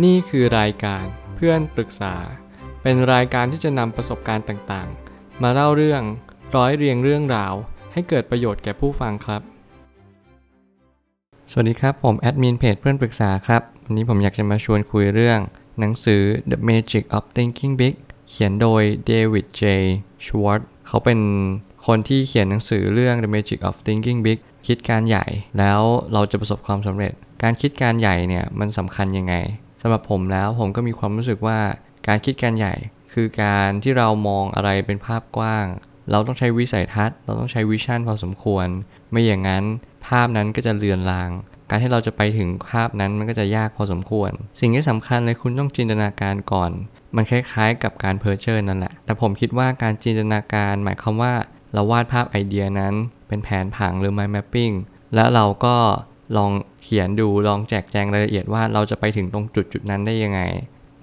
นี่คือรายการเพื่อนปรึกษา เป็นรายการที่จะนำประสบการณ์ต่างๆ มาเล่าเรื่องร้อยเรียงเรื่องราว ให้เกิดประโยชน์แก่ผู้ฟังครับ สวัสดีครับ ผมแอดมินเพจเพื่อนปรึกษาครับวันนี้ผมอยากจะมาชวนคุยเรื่อง หนังสือ The Magic of Thinking Big เขียนโดยเดวิด J. Schwartz เขาเป็นคนที่เขียนหนังสือเรื่อง The Magic of Thinking Big คิดการใหญ่แล้วเราจะประสบความสำเร็จ การคิดการใหญ่เนี่ยมันสำคัญยังไง สำหรับผมแล้วผมก็มีความรู้สึกว่าการคิดการใหญ่ คือการที่เรามองอะไรเป็นภาพกว้าง เราต้องใช้วิสัยทัศน์ เราต้องใช้วิชั่นพอสมควร ไม่อย่างนั้นภาพนั้นก็จะเลือนลาง การที่เราจะไปถึงภาพนั้นมันก็จะยากพอสมควร สิ่งที่สำคัญเลยคุณต้องจินตนาการก่อน มันคล้ายๆ กับการเพ้อเจ้อนั่นแหละ แต่ผมคิดว่าการจินตนาการหมายความว่าเราวาดภาพไอเดียนั้น เป็นแผนผังหรือ mind mapping แล้วเราก็ ลองเขียนดูลองแจกแจงรายละเอียดว่าเราจะไปถึงตรงจุดจุดนั้นได้ยังไง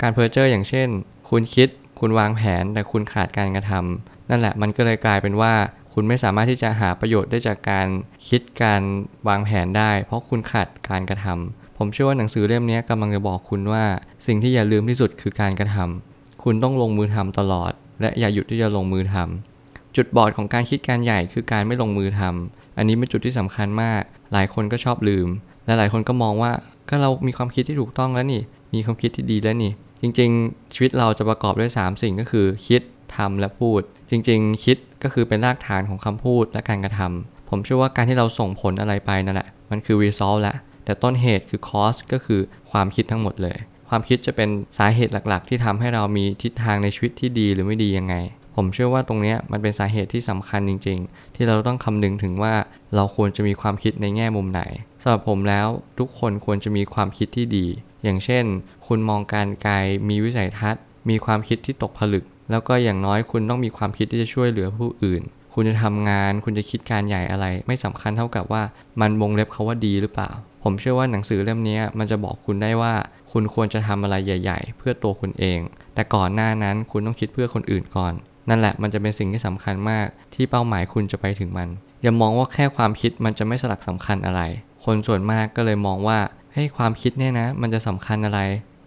การเพ้อเจ้ออย่างเช่น คุณคิดคุณวางแผนแต่คุณขาดการกระทำนั่นแหละมันก็เลยกลายเป็นว่า คุณไม่สามารถที่จะหาประโยชน์ได้จากการคิดการวางแผนได้ เพราะคุณขาดการกระทำผมเชื่อว่าหนังสือเล่มนี้กำลังจะบอกคุณว่า สิ่งที่อย่าลืมที่สุดคือการกระทำคุณต้องลงมือทำตลอด และอย่าหยุดที่จะลงมือทำจุดบอดของการคิดการใหญ่คือการไม่ลงมือทำ อันนี้เป็นจุดที่สำคัญมาก หลายคนก็ชอบลืม และหลายคนก็มองว่าก็เรามีความคิดที่ถูกต้องแล้วนี่ มีความคิดที่ดีแล้วนี่ จริง ๆ ชีวิตเราจะประกอบด้วย 3 สิ่งก็คือ คิดทำและพูด จริง ๆ คิดก็คือเป็นรากฐานของคำพูดและการกระทำผมเชื่อว่าการที่เราส่งผลอะไรไปนั่นแหละ มันคือ result ละ แต่ต้นเหตุคือ cause ก็คือความคิดทั้งหมดเลย ความคิดจะเป็นสาเหตุหลักๆ ที่ทำให้เรามีทิศทางในชีวิตที่ดีหรือไม่ดียังไง ผมเชื่อว่าตรงนี้มันเป็นสาเหตุที่สำคัญจริง ๆ ที่เราต้องคำนึงถึงว่าเราควรจะมีความคิดในแง่มุมไหนสำหรับผมแล้วทุกคนควรจะมีความคิดที่ดี อย่างเช่น คุณมองการไกลมีวิสัยทัศน์ มีความคิดที่ตกผลึก แล้วก็อย่างน้อยคุณต้องมีความคิดที่จะช่วยเหลือผู้อื่น คุณจะทำงาน คุณจะคิดการใหญ่อะไร ไม่สำคัญเท่ากับว่ามันวงเล็บเขาว่าดีหรือเปล่า ผมเชื่อว่าหนังสือเล่มนี้มันจะบอกคุณได้ว่าคุณควรจะทำอะไรใหญ่ ๆ เพื่อตัวคุณเอง แต่ก่อนหน้านั้นคุณต้องคิดเพื่อคนอื่นก่อน นั่นแหละมันจะเป็นสิ่งที่สำคัญมากที่เป้าหมายคุณจะไปถึงมัน อย่ามองว่าแค่ความคิดมันจะไม่สลักสำคัญอะไร คนส่วนมากก็เลยมองว่าให้ความคิดเนี่ยนะ มันจะสำคัญอะไร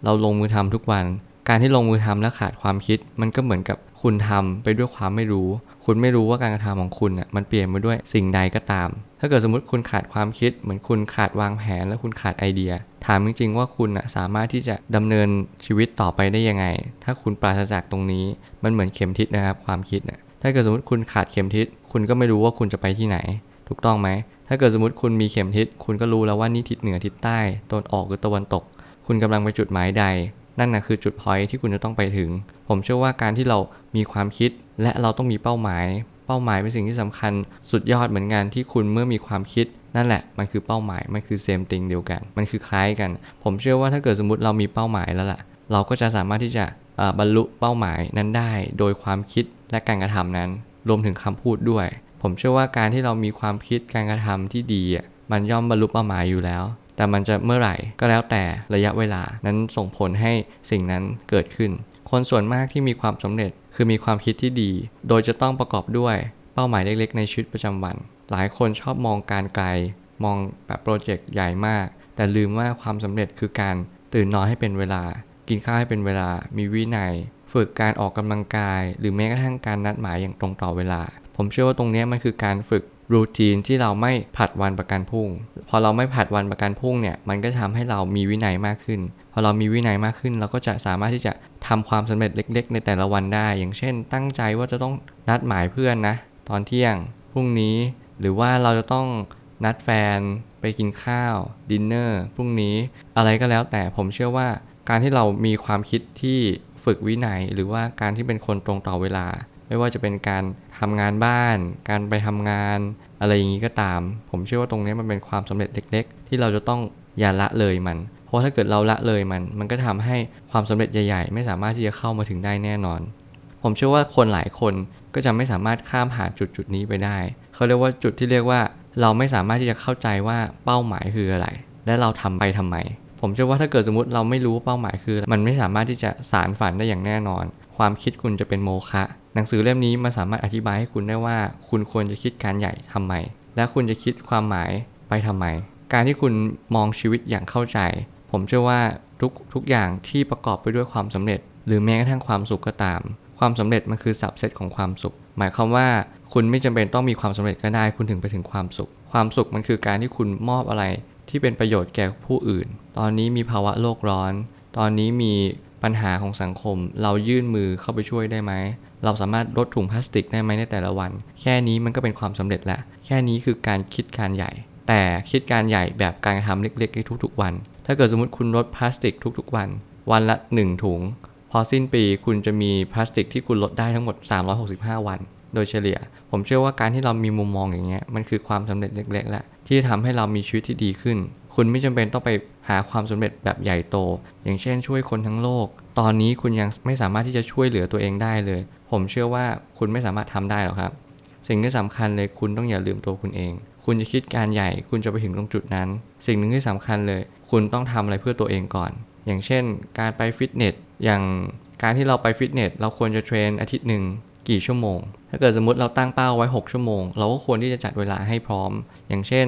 เราลงมือทำทุกวัน การที่ลงมือทำและขาดความคิด มันก็เหมือนกับคุณทำไปด้วยความไม่รู้ คุณไม่รู้ว่าการกระทำของคุณอะมันเปลี่ยนไปด้วยสิ่งใดก็ตาม ถ้าเกิดสมมติคุณขาดความคิด เหมือนคุณขาดวางแผน และคุณขาดไอเดีย ถามจริงๆว่าคุณอะสามารถที่จะดำเนินชีวิตต่อไปได้ยังไง ถ้าคุณปราศจากตรงนี้มันเหมือนเข็มทิศนะครับความคิดนะถ้าเกิดสมมติคุณขาดเข็มทิศคุณก็ไม่รู้ว่าคุณจะไปที่ไหน ถูกต้องไหมถ้าเกิดสมมติคุณมีเข็มทิศคุณก็รู้แล้วว่านี่ทิศเหนือทิศใต้ตะวันออกหรือตะวันตก คุณกำลังไปจุดหมายใด นั่นนะคือจุดพอยที่คุณจะต้องไปถึง ผมเชื่อว่าการที่เรามีความคิดและเราต้องมีเป้าหมาย เป้าหมายเป็นสิ่งที่สำคัญสุดยอดเหมือนกันที่คุณเมื่อมีความคิดนั่นแหละมันคือเป้าหมายมันคือเซมติงเดียวกัน มันคือคล้ายกัน ผมเชื่อว่าถ้าเกิดสมมติเรามีเป้าหมายแล้วล่ะ เราก็จะสามารถที่จะบรรลุเป้าหมายนั้นได้ โดยความคิดและการกระทำนั้น รวมถึงคำพูดด้วย ผมเชื่อว่าการที่เรามีความคิดการกระทำที่ดีมันย่อมบรรลุเป้าหมายอยู่แล้ว แต่มันจะเมื่อไหร่ก็แล้วแต่ระยะเวลานั้นส่งผลให้สิ่งนั้นเกิดขึ้น คนส่วนมากที่มีความสำเร็จ คือมีความคิดที่ดี โดยจะต้องประกอบด้วยเป้าหมายเล็กๆ ในชีวิตประจำวัน หลายคนชอบมองการไกล มองแบบโปรเจกต์ใหญ่มาก แต่ลืมว่าความสำเร็จคือการตื่นนอนให้เป็นเวลา กินข้าวให้เป็นเวลา มีวินัย ฝึกการออกกำลังกาย หรือแม้กระทั่งการนัดหมายอย่างตรงต่อเวลา ผมเชื่อว่าตรงนี้มันคือการฝึก รูทีนที่เราไม่ผัดวันประกันพรุ่ง พอเราไม่ผัดวันประกันพรุ่งเนี่ย มันก็ทำให้เรามีวินัยมากขึ้น พอเรามีวินัยมากขึ้น เราก็จะสามารถที่จะทำความสำเร็จเล็ก ๆ ในแต่ละวันได้ อย่างเช่น ตั้งใจว่าจะต้องนัดหมายเพื่อนนะ ตอนเที่ยงพรุ่งนี้ หรือว่าเราจะต้องนัดแฟนไปกินข้าวดินเนอร์พรุ่งนี้ อะไรก็แล้วแต่ผมเชื่อว่าการที่เรามีความคิดที่ฝึกวินัย หรือว่าการที่เป็นคนตรงต่อเวลา ไม่ว่าจะเป็นการทำงานบ้าน การไปทำงาน อะไรอย่างนี้ก็ตาม ผมเชื่อว่าตรงนี้มันเป็นความสำเร็จเล็ก ๆ ที่เราจะต้องอย่าละเลยมัน เพราะถ้าเกิดเราละเลยมัน มันก็ทำให้ความสำเร็จใหญ่ ๆ ไม่สามารถที่จะเข้ามาถึงได้แน่นอน ผมเชื่อว่าคนหลายคนก็จะไม่สามารถข้ามหาจุดจุดนี้ไปได้ เขาเรียกว่าจุดที่เรียกว่า เราไม่สามารถที่จะเข้าใจว่าเป้าหมายคืออะไร และเราทำไปทำไม ผมเชื่อว่าถ้าเกิดสมมติเราไม่รู้เป้าหมายคือ มันไม่สามารถที่จะสารฝันได้อย่างแน่นอน ความคิดคุณจะเป็นโมฆะหนังสือเล่มนี้มันสามารถอธิบายให้คุณได้ว่า คุณควรจะคิดการใหญ่ทำไม และคุณจะคิดความหมายไปทำไม การที่คุณมองชีวิตอย่างเข้าใจ ผมเชื่อว่าทุกทุกอย่างที่ประกอบไปด้วยความสำเร็จ หรือแม้กระทั่งความสุขก็ตาม ความสำเร็จมันคือสับเซตของความสุข หมายความว่าคุณไม่จำเป็นต้องมีความสำเร็จก็ได้ คุณถึงไปถึงความสุข ความสุขมันคือการที่คุณมอบอะไรที่เป็นประโยชน์แก่ผู้อื่น ตอนนี้มีภาวะโลกร้อน ตอนนี้มี ปัญหาของสังคม เรายื่นมือเข้าไปช่วยได้ไหม เราสามารถลดถุงพลาสติกได้ไหมในแต่ละวัน แค่นี้มันก็เป็นความสำเร็จแล้วแค่นี้คือการคิดการใหญ่ แต่คิดการใหญ่แบบการกระทำเล็กๆในทุกๆวัน ถ้าเกิดสมมติคุณลดพลาสติกทุกๆวัน วันละ 1 ถุง พอสิ้นปีคุณจะมีพลาสติกที่คุณลดได้ทั้งหมด 365 วัน โดยเฉลี่ย ผมเชื่อว่าการที่เรามีมุมมองอย่างเงี้ยมันคือความสำเร็จเล็กๆแหละ ที่ทำให้เรามีชีวิตที่ดีขึ้น คุณไม่จำเป็นต้องไปหาความสำเร็จแบบใหญ่โต อย่างเช่นช่วยคนทั้งโลก ตอนนี้คุณยังไม่สามารถที่จะช่วยเหลือตัวเองได้เลย ผมเชื่อว่าคุณไม่สามารถทำได้หรอกครับ สิ่งที่สำคัญเลยคุณต้องอย่าลืมตัวคุณเอง คุณจะคิดการใหญ่ คุณจะไปถึงตรงจุดนั้น สิ่งหนึ่งที่สำคัญเลย คุณต้องทำอะไรเพื่อตัวเองก่อน อย่างเช่น การไปฟิตเนส อย่างการที่เราไปฟิตเนส เราควรจะเทรนอาทิตย์หนึ่ง กี่ชั่วโมง ถ้าเกิดสมมติเราตั้งเป้าไว้ 6 ชั่วโมง เราก็ควรที่จะจัดเวลาให้พร้อม อย่างเช่น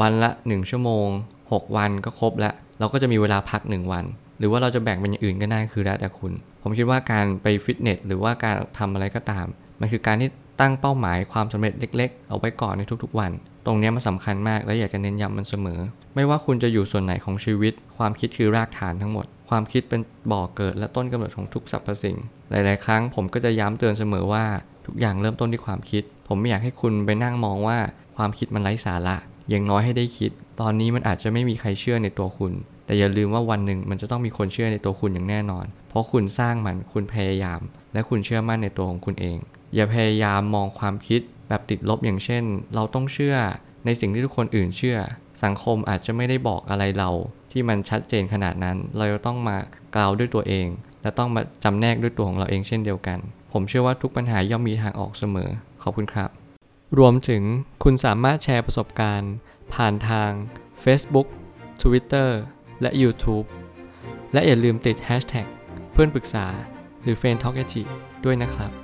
วันละ 1 ชั่วโมง 6 วันก็ครบแล้วเราก็จะมีเวลาพัก 1 วัน หรือว่าเราจะแบ่งเป็นอย่างอื่นก็ได้คือแล้วแต่คุณ ผมคิดว่าการไปฟิตเนสหรือว่าการทำอะไรก็ตาม มันคือการที่ตั้งเป้าหมายความสำเร็จเล็ก ๆ เอาไว้ก่อนในทุกๆวัน ตรงนี้มันสำคัญมากและอยากจะเน้นย้ำมันเสมอ ไม่ว่าคุณจะอยู่ส่วนไหนของชีวิต ความคิดคือรากฐานทั้งหมด ความคิดเป็นบ่อเกิดและต้นกำเนิดของทุกสรรพสิ่ง หลาย ๆ ครั้งผมก็จะย้ำเตือนเสมอว่าทุกอย่างเริ่มต้นที่ความคิด ผมไม่อยากให้คุณไปนั่งมองว่าความคิดมันไร้สาระ อย่างน้อยให้ได้คิด ตอนนี้มันอาจจะไม่มีใครเชื่อในตัวคุณ แต่อย่าลืมว่าวันหนึ่งมันจะต้องมีคนเชื่อในตัวคุณอย่างแน่นอน เพราะคุณสร้างมัน คุณพยายาม และคุณเชื่อมั่นในตัวของคุณเอง อย่าพยายามมองความคิดแบบติดลบอย่างเช่น เราต้องเชื่อในสิ่งที่ทุกคนอื่นเชื่อ สังคมอาจจะไม่ได้บอกอะไรเราที่มันชัดเจนขนาดนั้น เราจะต้องมากล่าวด้วยตัวเอง และต้องมาจำแนกด้วยตัวของเราเองเช่นเดียวกัน ผมเชื่อว่าทุกปัญหาย่อมมีทางออกเสมอ ขอบคุณครับ รวมถึงคุณสามารถแชร์ประสบการณ์ ผ่านทาง Facebook Twitter และ YouTube และอย่าลืมติด Hashtag เพื่อนปรึกษาหรือ f r ร e n d t a l k ด้วยนะครับ